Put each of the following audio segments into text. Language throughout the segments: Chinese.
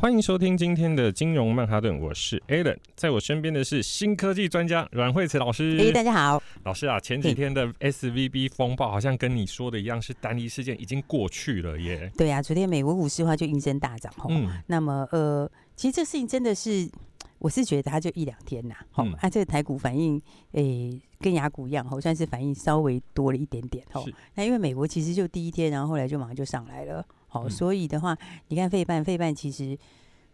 欢迎收听今天的金融曼哈顿，我是 Alan，在我身边的是新科技专家阮慧慈老师。哎，大家好，老师啊，前几天的 SVB 风暴好像跟你说的一样，是单一事件，已经过去了耶。对啊，昨天美国股市的话就应声大涨哈。嗯，那么呃，其实这事情真的是，我是觉得它就一两天呐。好，嗯，啊，这个台股反应，诶，跟雅股一样，好像是反应稍微多了一点点。哦，那因为美国其实就第一天，然后后来就马上就上来了。好、哦，所以的话，你看费半，费半其实，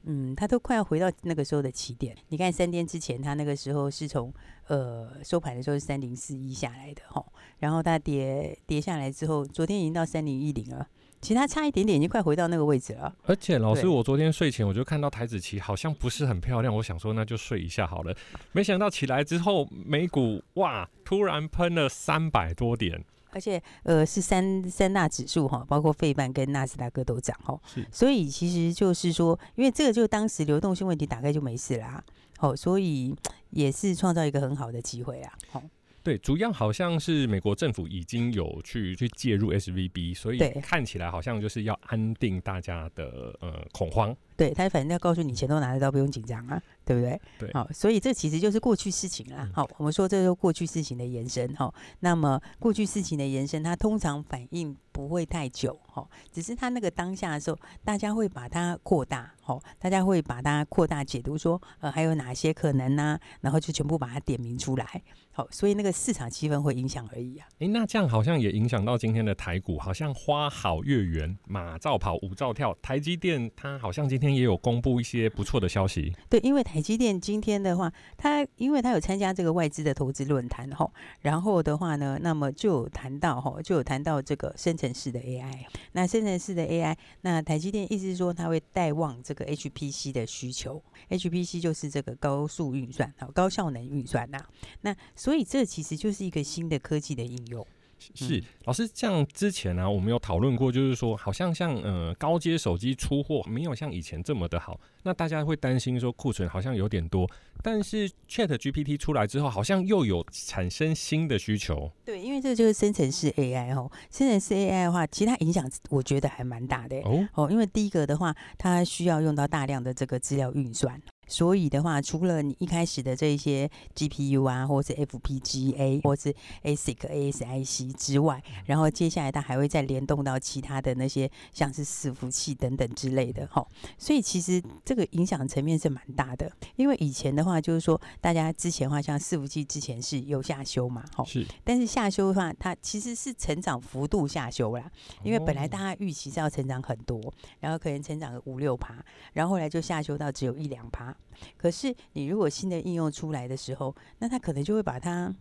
嗯，它都快要回到那个时候的起点。你看三天之前，它那个时候是从呃收盘的时候是三零四一下来的哈、哦，然后它跌跌下来之后，昨天已经到三零一零了，其实它差一点点，已经快回到那个位置了。而且老师，我昨天睡前我就看到台指期好像不是很漂亮，我想说那就睡一下好了，没想到起来之后，美股哇，突然喷了三百多点。而且，呃，是三三大指数哈，包括费半跟纳斯达克都涨哈，所以其实就是说，因为这个就当时流动性问题打开就没事啦，好，所以也是创造一个很好的机会啊，好。对，主要好像是美国政府已经有去去介入 SVB，所以看起来好像就是要安定大家的呃恐慌。对，他反正要告诉你钱都拿得到，不用紧张啊，对不对？对，好，所以这其实就是过去事情啦。好，我们说这是过去事情的延伸哈。那么过去事情的延伸，它通常反应不会太久哈，只是它那个当下的时候，大家会把它扩大，哈，大家会把它扩大解读说，呃，还有哪些可能呢？然后就全部把它点名出来。好，所以那个市场气氛会影响而已啊。诶，那这样好像也影响到今天的台股，好像花好月圆，马照跑，舞照跳。台积电它好像今天。今天也有公布一些不错的消息。对，因为台积电今天的话，它因为它有参加这个外资的投资论坛哈，然后的话呢，那么就有谈到哈，就有谈到这个生成式的 AI。那生成式的 AI，那台积电意思是说，它会带旺这个 HPC 的需求。HPC 就是这个高速运算，啊，高效能运算呐。那所以这其实就是一个新的科技的应用。是老师，像之前呢、啊，我们有讨论过，就是说，好像像呃高阶手机出货没有像以前这么的好，那大家会担心说库存好像有点多，但是 Chat GPT 出来之后，好像又有产生新的需求。对，因为这就是生成式 AI 哦，生成式 AI 的话，其他影响我觉得还蛮大的哦哦，因为第一个的话，它需要用到大量的这个资料运算。所以的话，除了你一开始的这一些 GPU 啊，或者是 FPGA，或是 ASIC、ASIC 之外，然后接下来它还会再联动到其他的那些，像是伺服器等等之类的，哈。所以其实这个影响层面是蛮大的。因为以前的话，就是说大家之前的话，像伺服器之前是有下修嘛，哈。是。但是下修的话，它其实是成长幅度下修啦。因为本来大家预期是要成长很多，然后可能成长个五六趴，然后后来就下修到只有一两趴。可是，你如果新的应用出来的时候，那它可能就会把它，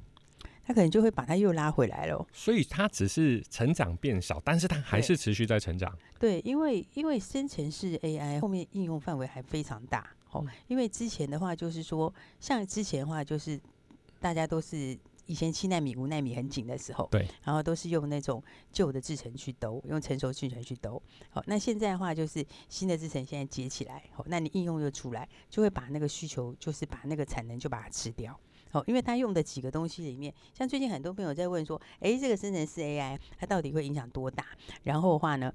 它可能就会把它又拉回来了。所以它只是成长变少，但是它还是持续在成长。对，因为因为生成式 AI 后面应用范围还非常大。哦，因为之前的话就是说，像之前的话就是大家都是。以前七纳米、五纳米很紧的时候，对，然后都是用那种旧的制程去兜，用成熟制程去兜。好，那现在的话就是新的制程现在接起来，好，那你应用又出来，就会把那个需求，就是把那个产能就把它吃掉。好，因为它用的几个东西里面，像最近很多朋友在问说，诶，这个生成式 AI 它到底会影响多大？然后的话呢？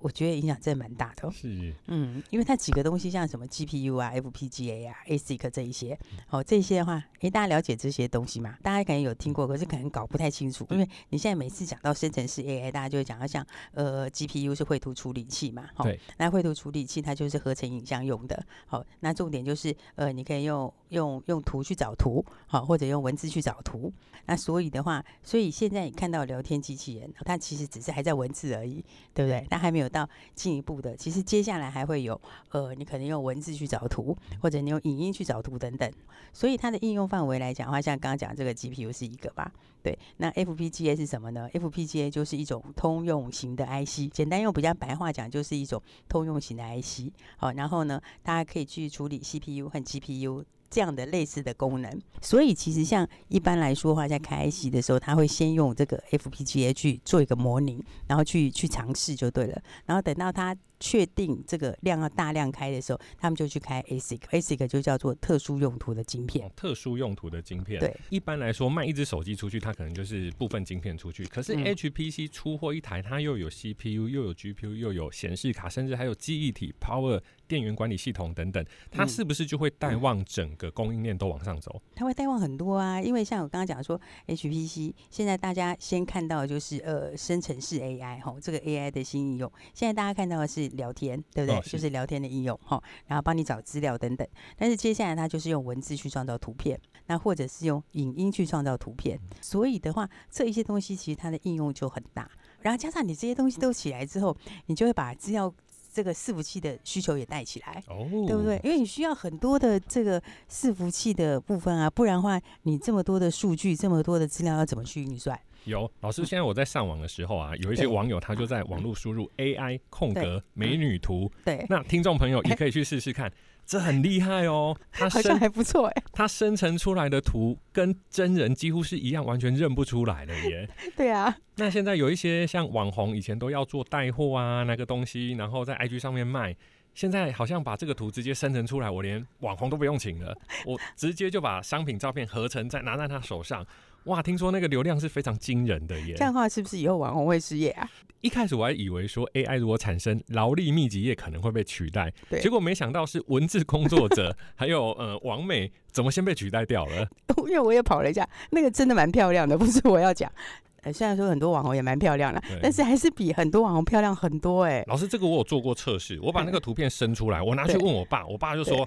我觉得影响真的蛮大的，是，嗯，因为它几个东西，像什么 GPU 啊、FPGA 啊、ASIC 这一些，哦，这些的话，诶，大家了解这些东西嘛？大家可能有听过，可是可能搞不太清楚，因为你现在每次讲到生成式 AI，大家就会讲到像呃 GPU 是绘图处理器嘛，对，那绘图处理器它就是合成影像用的，好，那重点就是呃，你可以用用用图去找图，好，或者用文字去找图，那所以的话，所以现在你看到聊天机器人，它其实只是还在文字而已，对不对？那还没有到进一步的，其实接下来还会有，呃，你可能用文字去找图，或者你用影音去找图等等。所以它的应用范围来讲的话，像刚刚讲这个 GPU 是一个吧？对，那 FPGA 是什么呢？FPGA 就是一种通用型的 IC，简单用比较白话讲，就是一种通用型的 IC。好，然后呢，它可以去处理 CPU 和 GPU。这样的类似的功能，所以其实像一般来说的话，在开席的时候，他会先用这个 FPGA 去做一个模拟，然后去去尝试就对了。然后等到他确定这个量要大量开的时候，他们就去开 ASIC，ASIC 就叫做特殊用途的晶片。哦、特殊用途的晶片，对，一般来说卖一只手机出去，它可能就是部分晶片出去。可是 HPC 出货一台，它又有 CPU，又有 GPU，又有显示卡，甚至还有记忆体、Power。电源管理系统等等，它是不是就会带旺整个供应链都往上走？它会带旺很多啊，因为像我刚刚讲说，HPC 现在大家先看到的就是呃生成式 AI 哈，这个 AI 的新应用。现在大家看到的是聊天，对不对？哦、是就是聊天的应用哈，然后帮你找资料等等。但是接下来它就是用文字去创造图片，那或者是用影音去创造图片。所以的话，这一些东西其实它的应用就很大。然后加上你这些东西都起来之后，你就会把资料。这个伺服器的需求也带起来，哦，对不对？因为你需要很多的这个伺服器的部分啊，不然的话，你这么多的数据，这么多的资料，要怎么去运算？有老师，现在我在上网的时候啊，有一些网友他就在网络输入 AI 空格美女图，对，那听众朋友也可以去试试看。这很厉害哦，它 好像还不错哎。它生成出来的图跟真人几乎是一样，完全认不出来了耶。对啊，那现在有一些像网红，以前都要做带货啊，那个东西，然后在 IG 上面卖。现在好像把这个图直接生成出来，我连网红都不用请了，我直接就把商品照片合成，再拿在他手上。哇，听说那个流量是非常惊人的耶！这样的话，是不是以后网红会失业啊？一开始我还以为说 AI 如果产生劳力密集业可能会被取代，对，结果没想到是文字工作者还有呃网美怎么先被取代掉了？因为我也跑了一下，那个真的蛮漂亮的，不是我要讲。呃，虽然说很多网红也蛮漂亮的，但是还是比很多网红漂亮很多哎。老师，这个我有做过测试，我把那个图片生出来，我拿去问我爸，我爸就说。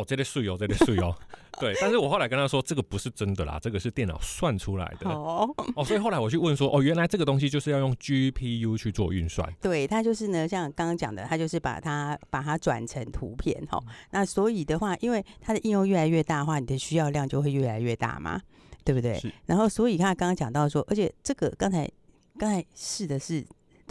哦，这里水哦，这里水哦，对，但是我后来跟他说，这个不是真的啦，这个是电脑算出来的。哦，哦，所以后来我去问说，哦，原来这个东西就是要用 GPU 去做运算。对，它就是呢，像刚刚讲的，它就是把它把它转成图片哈。那所以的话，因为它的应用越来越大的话，你的需要量就会越来越大嘛，对不对？然后，所以他刚刚讲到说，而且这个刚才刚才试的是。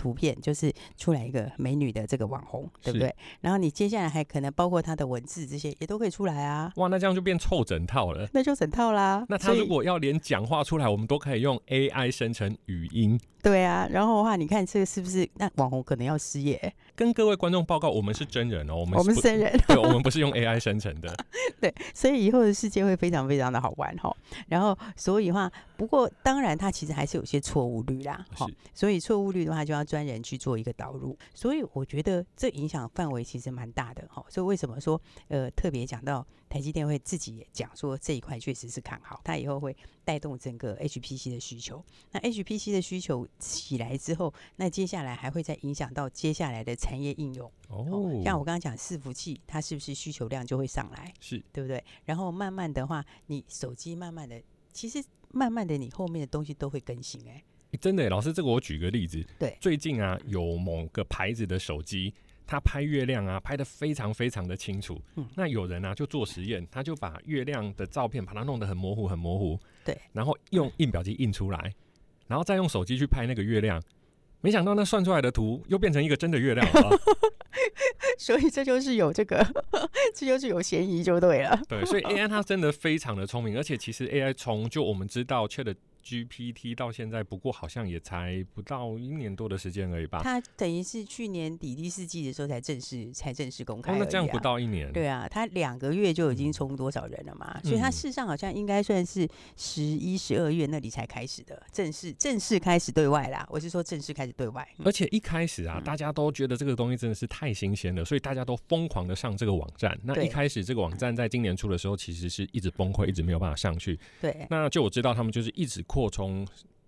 图片就是出来一个美女的这个网红，对不对？然后你接下来还可能包括她的文字这些也都可以出来啊！哇，那这样就变凑整套了，那就整套啦。那他如果要连讲话出来，我们都可以用 AI 生成语音。对啊，然后的话，你看这个是不是？那网红可能要失业。跟各位观众报告，我们是真人哦，我们我们是真人，对，我们不是用 AI 生成的。对，所以以后的世界会非常非常的好玩哈。然后，所以的话，不过当然它其实还是有些错误率啦。好，所以错误率的话，就要专人去做一个导入。所以我觉得这影响范围其实蛮大的哈。所以为什么说呃特别讲到台积电会自己也讲说这一块确实是看好，它以后会带动整个 HPC 的需求。那 HPC 的需求起来之后，那接下来还会再影响到接下来的产业应用。哦，像我刚刚讲伺服器，它是不是需求量就会上来？是对不对？然后慢慢的话，你手机慢慢的，其实慢慢的你后面的东西都会更新哎。真的，老师，这个我举个例子。对，最近啊，有某个牌子的手机，它拍月亮啊，拍的非常非常的清楚。嗯，那有人啊就做实验，他就把月亮的照片把它弄得很模糊，很模糊。对，然后用印表机印出来，然后再用手机去拍那个月亮，没想到那算出来的图又变成一个真的月亮了。所以这就是有这个，这就是有嫌疑就对了。对，所以 AI 它真的非常的聪明，而且其实 AI 从就我们知道 Chat GPT 到现在，不过好像也才不到一年多的时间而已吧。它等于是去年底第四季的时候才正式才正式公开，啊哦，那这样不到一年。对啊，它两个月就已经冲多少人了嘛？嗯、所以它事实上好像应该算是十一、十二月那里才开始的正式正式开始对外啦。我是说正式开始对外，而且一开始啊，嗯、大家都觉得这个东西真的是太新鲜了，所以大家都疯狂的上这个网站。那一开始这个网站在今年初的时候，其实是一直崩溃，一直没有办法上去。对，那就我知道他们就是一直扩充。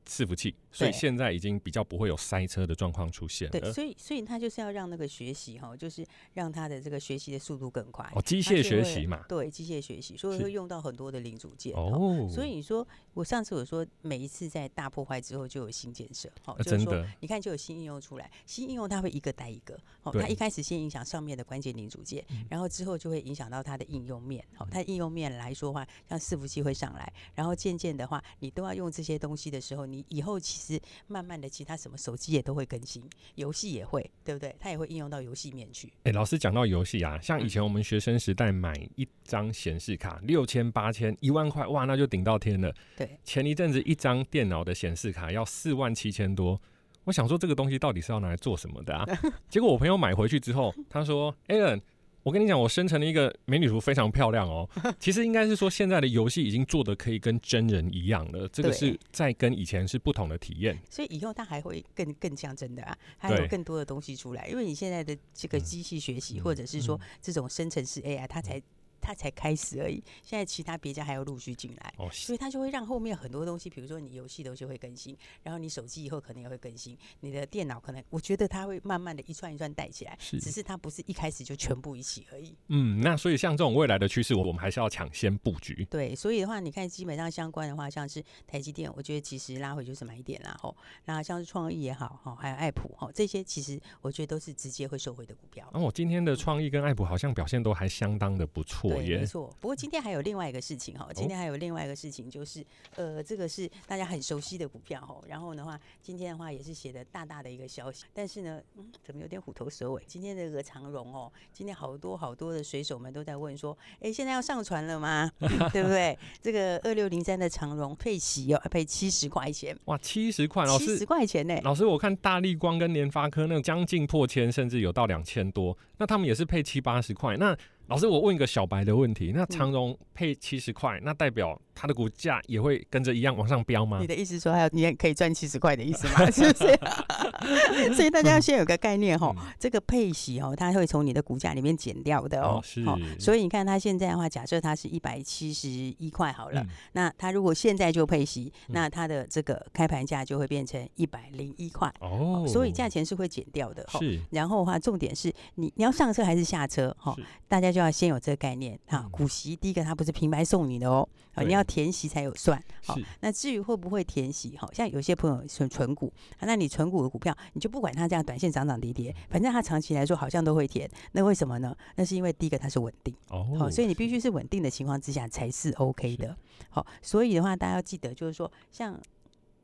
伺服器，所以现在已经比较不会有塞车的状况出现了。对，所以所以他就是要让那个学习哈，就是让他的这个学习的速度更快。哦，机械学习嘛。对，机械学习，所以会用到很多的零组件。哦。所以你说，我上次我说，每一次在大破坏之后就有新建设，好，就是说，你看就有新应用出来，新应用它会一个带一个。好，它一开始先影响上面的关键零组件，然后之后就会影响到它的应用面。好，它应用面来说的话，像伺服器会上来，然后渐渐的话，你都要用这些东西的时候，你以后其实。慢慢的，其他什么手机也都会更新，游戏也会，对不对？它也会应用到游戏面去。哎、欸，老师讲到游戏啊，像以前我们学生时代买一张显示卡六千、八千、一万块，哇，那就顶到天了。对，前一阵子一张电脑的显示卡要四万七千多。我想说这个东西到底是要拿来做什么的啊？结果我朋友买回去之后，他说：“Alan。”我跟你讲，我生成了一个美女图，非常漂亮哦。其实应该是说，现在的游戏已经做的可以跟真人一样了。这个是在跟以前是不同的体验。所以以后它还会更更像真的啊，还有更多的东西出来。因为你现在的这个机器学习，或者是说这种生成式 AI，它才。它才开始而已，现在其他别家还要陆续进来，哦，所以它就会让后面很多东西，比如说你游戏东西会更新，然后你手机以后可能也会更新，你的电脑可能，我觉得它会慢慢的一串一串带起来，是，只是它不是一开始就全部一起而已。嗯，那所以像这种未来的趋势，我我们还是要抢先布局。对，所以的话，你看基本上相关的话，像是台积电，我觉得其实拉回就是买点啦，吼，那像是创意也好，哈，还有爱普，哈，这些其实我觉得都是直接会收回的股票。那、哦、我今天的创意跟爱普好像表现都还相当的不错耶，没错。不过今天还有另外一个事情哈，今天还有另外一个事情就是，呃，这个是大家很熟悉的股票哈。然后的话，今天的话也是写的大大的一个消息，但是呢，嗯，怎么有点虎头蛇尾？今天这个长荣哦，今天好多好多的水手们都在问说，哎，现在要上船了吗？对不对？这个二六零三的长荣配息哦，配七十块钱。哇，七十块，老师，七十块钱呢？老师，我看大立光跟联发科那个将近破千，甚至有到两千多，那他们也是配七八十块，那。老师，我问一个小白的问题，那长荣配七十块，那代表它的股价也会跟着一样往上飙吗？你的意思说还有你也可以赚七十块的意思吗？是不是？所以大家要先有个概念哈，这个配息哦，它会从你的股价里面减掉的哦。是。所以你看它现在的话，假设它是一百七十一块好了，那它如果现在就配息，那它的这个开盘价就会变成一百零一块哦。所以价钱是会减掉的。是。然后的话，重点是你你要上车还是下车？哈，大家。就要先有这个概念哈，股息第一个它不是平白送你的哦，啊，你要填息才有算。好，那至于会不会填息，好像有些朋友存存股，那你存股的股票，你就不管它这样短线涨涨跌跌，反正它长期来说好像都会填。那为什么呢？那是因为第一个它是稳定哦，所以你必须是稳定的情况之下才是 OK 的。好，所以的话大家要记得，就是说像。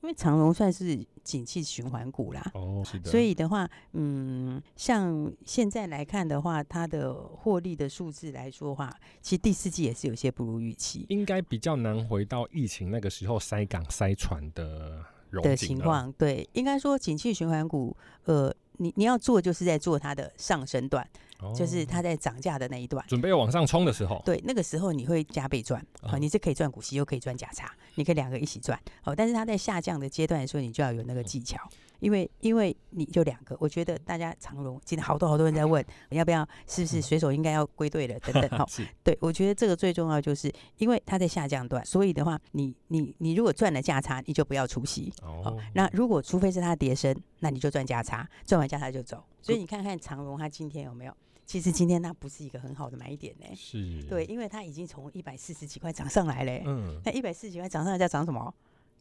因为长荣算是景气循环股啦，哦，是的，所以的话，嗯，像现在来看的话，它的获利的数字来说的话，其实第四季也是有些不如预期，应该比较难回到疫情那个时候塞港塞船的的情况。对，应该说景气循环股，呃，你你要做就是在做它的上升段。就是它在涨价的那一段，准备要往上冲的时候，对，那个时候你会加倍赚，哦，你是可以赚股息又可以赚价差，你可以两个一起赚，哦，但是它在下降的阶段的时候，你就要有那个技巧。因为因为你就两个，我觉得大家长荣今天好多好多人在问，要不要是不是随手应该要归队了等等 哈。对，我觉得这个最重要就是因为它在下降段，所以的话，你你你如果赚了价差，你就不要出息。哦。那如果除非是它跌升，那你就赚价差，赚完价差就走。所以你看看长荣它今天有没有？其实今天那不是一个很好的买点呢。是。对，因为它已经从一百四十几块涨上来嘞。嗯。那一百四十几块涨上来叫涨什么？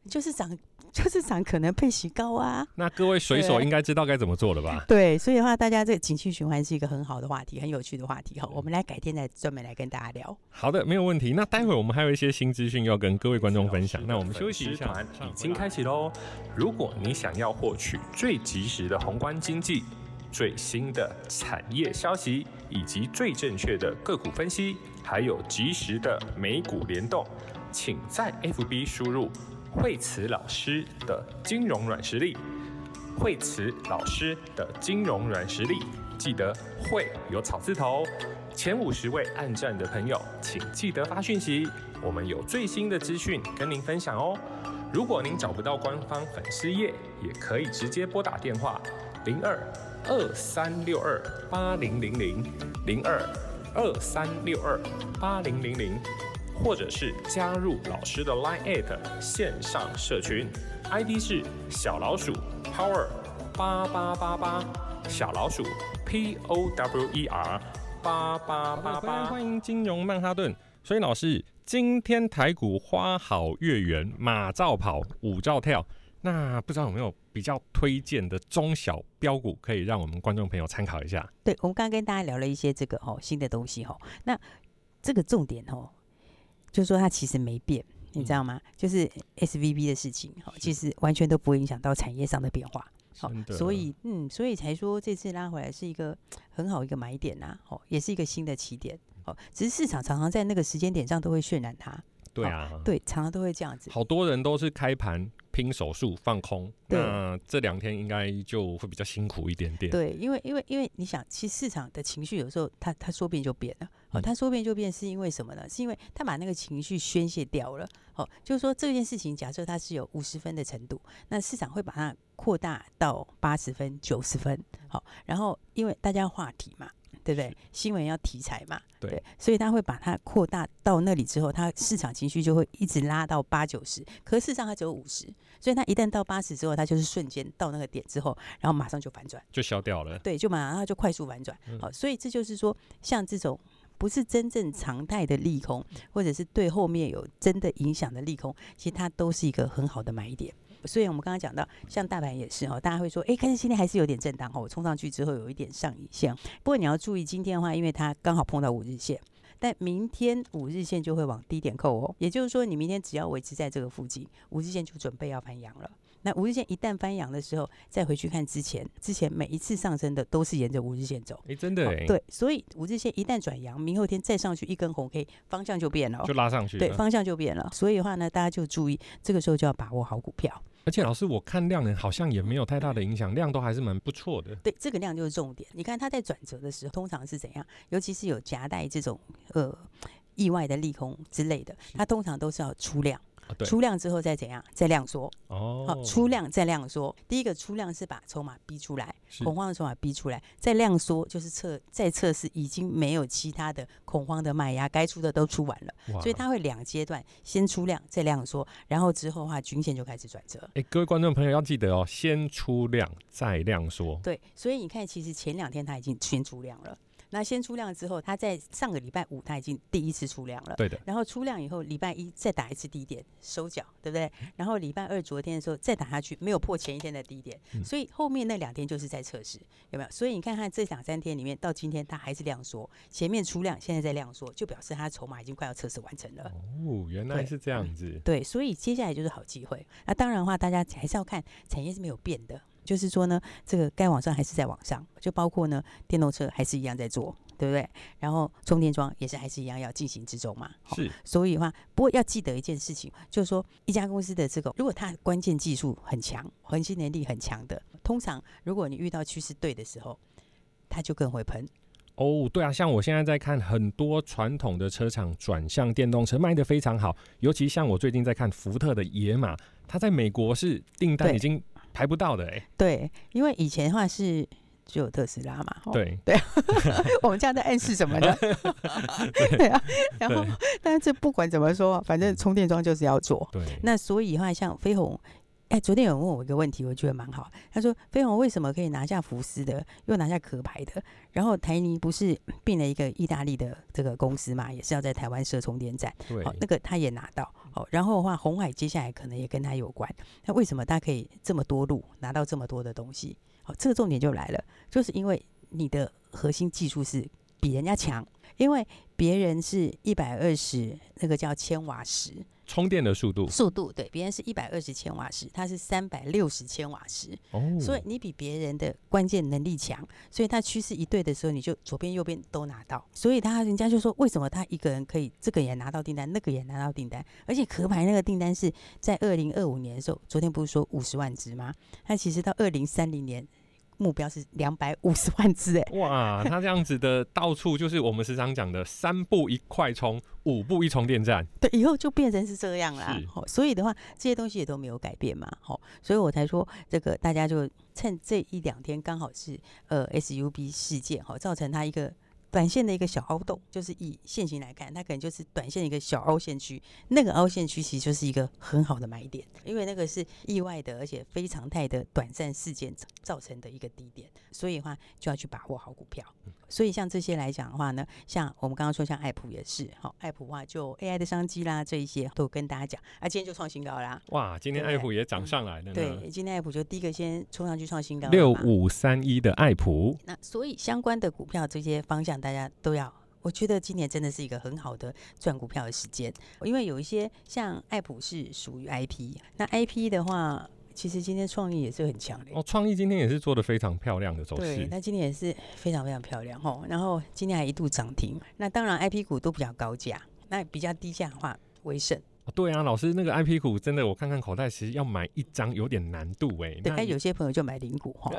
就是涨，就是涨，可能配息高啊。那各位水手应该知道该怎么做了吧？对，所以的话，大家这个景气循环是一个很好的话题，很有趣的话题哈。我们来改天再专门来跟大家聊。好的，没有问题。那待会我们还有一些新资讯要跟各位观众分享。那我们休息一下，已经开启喽。如果你想要获取最及时的宏观经济、最新的产业消息以及最正确的个股分析，还有及时的美股联动，请在 FB 输入。惠慈老师的金融软实力，惠慈老师的金融软实力，记得惠有草字头。前五十位按赞的朋友，请记得发讯息，我们有最新的资讯跟您分享哦。如果您找不到官方粉丝页，也可以直接拨打电话零二二三六二八零零零零二二三六二八零零零。或者是加入老师的 Line@ 线上社群，ID 是小老鼠 Power 八八八八，小老鼠 P O W E R 八八八八。欢迎金融曼哈顿，所以老师，今天台股花好月圆，马照跑，舞照跳。那不知道有没有比较推荐的中小标股，可以让我们观众朋友参考一下？对，我们刚刚跟大家聊了一些这个哦新的东西哦，那这个重点哦。就是说它其实没变，你知道吗？嗯、就是 SVB 的事情，哈，其实完全都不会影响到产业上的变化，好，所以嗯，所以才说这次拉回来是一个很好一个买点呐，哦，也是一个新的起点，哦，只是市场常常在那个时间点上都会渲染它，对啊，对，常常都会这样子，好多人都是开盘拼手速放空，那这两天应该就会比较辛苦一点点。对，因为因为因为你想，其实市场的情绪有时候它它说变就变了。哦，它说变就变是因为什么呢？是因为它把那个情绪宣泄掉了。哦，就是说这件事情，假设它是有五十分的程度，那市场会把它扩大到八十分、九十分。好，然后因为大家话题嘛。对不对？新闻要题材嘛，对，对，所以他会把它扩大到那里之后，它市场情绪就会一直拉到八九十，可是事实上它只有五十，所以它一旦到八十之后，它就是瞬间到那个点之后，然后马上就反转，就消掉了。对，就马上就快速反转。好，所以这就是说，像这种不是真正常态的利空，或者是对后面有真的影响的利空，其实它都是一个很好的买点。所以我们刚刚讲到，像大盘也是哦，大家会说，哎，可是今天还是有点震荡哦，冲上去之后有一点上影线。不过你要注意，今天的话，因为它刚好碰到五日线，但明天五日线就会往低点扣哦。也就是说，你明天只要维持在这个附近，五日线就准备要翻阳了。那五日线一旦翻阳的时候，再回去看之前，之前每一次上升的都是沿着五日线走。哎，真的。对，所以五日线一旦转阳，明后天再上去一根红 K，方向就变了，就拉上去。对，方向就变了。所以的话呢，大家就注意，这个时候就要把握好股票。而且老师，我看量能好像也没有太大的影响，量都还是蛮不错的。对，这个量就是重点。你看它在转折的时候，通常是怎样？尤其是有夹带这种呃意外的利空之类的，它通常都是要出量。出量之后再怎样？再量缩哦。好，出量再量缩。第一个出量是把筹码逼出来，恐慌的筹码逼出来，再量缩就是测再测试已经没有其他的恐慌的卖压，该出的都出完了。所以它会两阶段，先出量再量缩，然后之后的话均线就开始转折。哎，各位观众朋友要记得哦，先出量再量缩。对，所以你看，其实前两天它已经先出量了。那先出量之后，他在上个礼拜五他已经第一次出量了，对的。然后出量以后，礼拜一再打一次低点收脚，对不对？然后礼拜二昨天的时候再打下去，没有破前一天的低点，所以后面那两天就是在测试，有没有？所以你看看这两三天里面，到今天它还是量缩，前面出量，现在在量缩，就表示它筹码已经快要测试完成了。哦，原来是这样子。对，对，所以接下来就是好机会。那当然的话，大家还是要看产业是没有变的，就是说呢，这个该往上还是在往上，就包括呢电动车还是一样在做。对不对？然后充电桩也是还是一样要进行之中嘛。是，所以的话，不过要记得一件事情，就是说一家公司的这个，如果它关键技术很强，核心能力很强的，通常如果你遇到趋势对的时候，它就更会喷。哦，对啊，像我现在在看很多传统的车厂转向电动车卖的非常好，尤其像我最近在看福特的野马，它在美国是订单已经排不到的哎。对，因为以前的话是。只有特斯拉嘛？对对，我们这样在暗示什么呢？对啊，然后，但是这不管怎么说，反正充电桩就是要做。对，那所以的话，像飞鸿，哎，昨天有人问我一个问题，我觉得蛮好。他说，飞鸿为什么可以拿下福斯的，又拿下壳牌的？然后台泥不是并了一个意大利的这个公司嘛，也是要在台湾设充电站。对，那个他也拿到。好，然后的话，红海接下来可能也跟他有关。那为什么他可以这么多路拿到这么多的东西？好，这个重点就来了，就是因为你的核心技术是比人家强，因为别人是一百二十，那个叫千瓦时充电的速度，速度对，别人是一百二十千瓦时，它是三百六十千瓦时，哦，所以你比别人的关键能力强，所以它趋势一对的时候，你就左边右边都拿到，所以他人家就说，为什么他一个人可以这个也拿到订单，那个也拿到订单，而且壳牌那个订单是在二零二五年的时候，昨天不是说五十万只吗？那其实到二零三零年。目标是两百五十万只哎！哇，他这样子的到处就是我们时常讲的三步一快充，五步一充电站。对，以后就变成是这样啦。好，所以的话，这些东西也都没有改变嘛。好，所以我才说这个大家就趁这一两天刚好是呃 SUB 事件哈，造成它一个。短线的一个小凹洞，就是以线型来看，它可能就是短线的一个小凹陷区。那个凹陷区其实就是一个很好的买点，因为那个是意外的，而且非常态的短暂事件造成的一个低点，所以的话就要去把握好股票。所以像这些来讲的话呢，像我们刚刚说像爱普也是，好，爱普的话就 AI 的商机啦，这一些都跟大家讲，啊，今天就创新高啦。哇，今天爱普也涨上来了呢。对，今天爱普就第一个先冲上去创新高。六五三一的爱普。那所以相关的股票这些方向。大家都要，我觉得今年真的是一个很好的赚股票的时间，因为有一些像爱普是属于 IP，那 IP 的话，其实今天创意也是很强烈。哦，创意今天也是做的非常漂亮的走势，对，那今天也是非常非常漂亮哦。然后今天还一度涨停，那当然 IP 股都比较高价，那比较低价的话，威盛对啊，老师那个 IP 股真的，我看看口袋，其实要买一张有点难度哎。对，那有些朋友就买零股哈。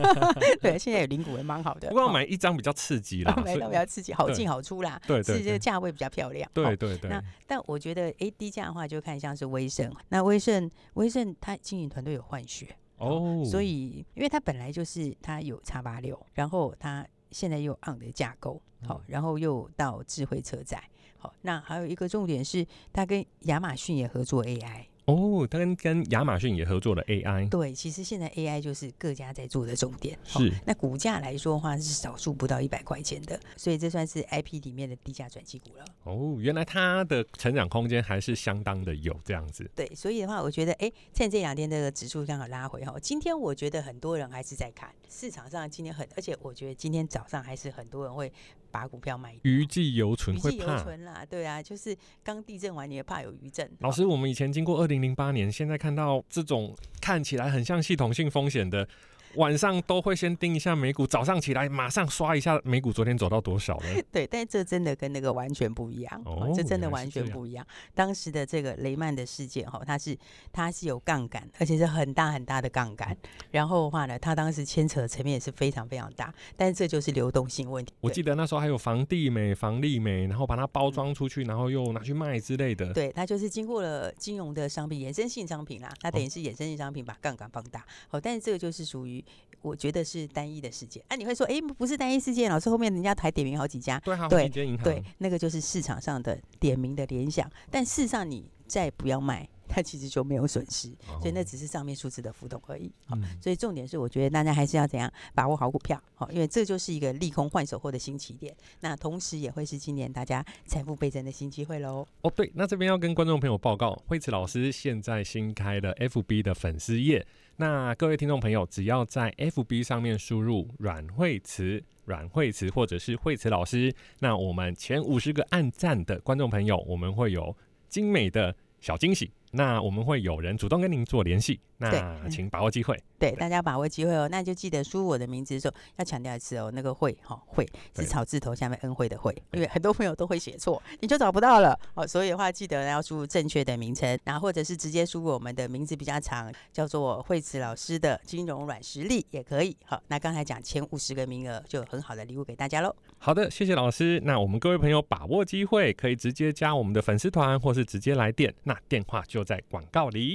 对，现在有零股也蛮好的。不过要买一张比较刺激啦，买到比较刺激，好进好出啦。对对，是这个价位比较漂亮。对对对。那但我觉得，哎，低价的话就看像是威盛。那威盛，威盛它经营团队有换血哦，所以因为它本来就是它有叉八六然后它现在又 ARM 的架构，好，然后又到智慧车载。好，那还有一个重点是，他跟亚马逊也合作 AI。哦，他跟跟亚马逊也合作了 AI。对，其实现在 AI 就是各家在做的重点。是。哦、那股价来说的话，是少数不到一百块钱的，所以这算是 IP 里面的低价转机股了。哦，原来它的成长空间还是相当的有这样子。对，所以的话，我觉得，哎，趁这两天的指数刚好拉回哈，今天我觉得很多人还是在看市场上今天很，而且我觉得今天早上还是很多人会把股票卖。余悸犹存，会怕。余悸犹存啦，对啊，就是刚地震完，你也怕有余震。老师，我们以前经过二零零八年，现在看到这种看起来很像系统性风险的。晚上都会先盯一下美股，早上起来马上刷一下美股，昨天走到多少了？对，但这真的跟那个完全不一样，哦，这真的完全不一样。当时的这个雷曼的事件，哈，它是它是有杠杆，而且是很大很大的杠杆。然后的话呢，它当时牵扯的层面也是非常非常大，但是这就是流动性问题。我记得那时候还有房地美、房利美，然后把它包装出去，然后又拿去卖之类的。对，它就是经过了金融的商品、衍生性商品啦，它等于是衍生性商品把杠杆放大。好，但是这个就是属于。我觉得是单一的事件，哎、啊，你会说，哎、欸，不是单一事件，老师后面人家还点名好几家，对，对，对，那个就是市场上的点名的联想，但事实上你再不要卖。它其实就没有损失，所以那只是上面数字的浮动而已。好，所以重点是，我觉得大家还是要怎样把握好股票，好，因为这就是一个利空换手后的新起点。那同时也会是今年大家财富倍增的新机会喽。哦，对，那这边要跟观众朋友报告，惠慈老师现在新开了 FB 的粉丝页。那各位听众朋友，只要在 FB 上面输入“阮惠慈”、“阮惠慈”或者是“惠慈老师”，那我们前五十个按赞的观众朋友，我们会有精美的小惊喜。那我们会有人主动跟您做联系，那请把握机会。对，大家把握机会哦。那就记得输入我的名字的时候要强调一次哦，那个会哈会是草字头下面恩惠的惠，因为很多朋友都会写错，你就找不到了哦。所以的话，记得要输入正确的名称，然后或者是直接输入我们的名字比较长，叫做惠慈老师的金融软实力也可以。好，那刚才讲前五十个名额就有很好的礼物给大家喽。好的，谢谢老师。那我们各位朋友把握机会，可以直接加我们的粉丝团，或是直接来电，那电话在广告里。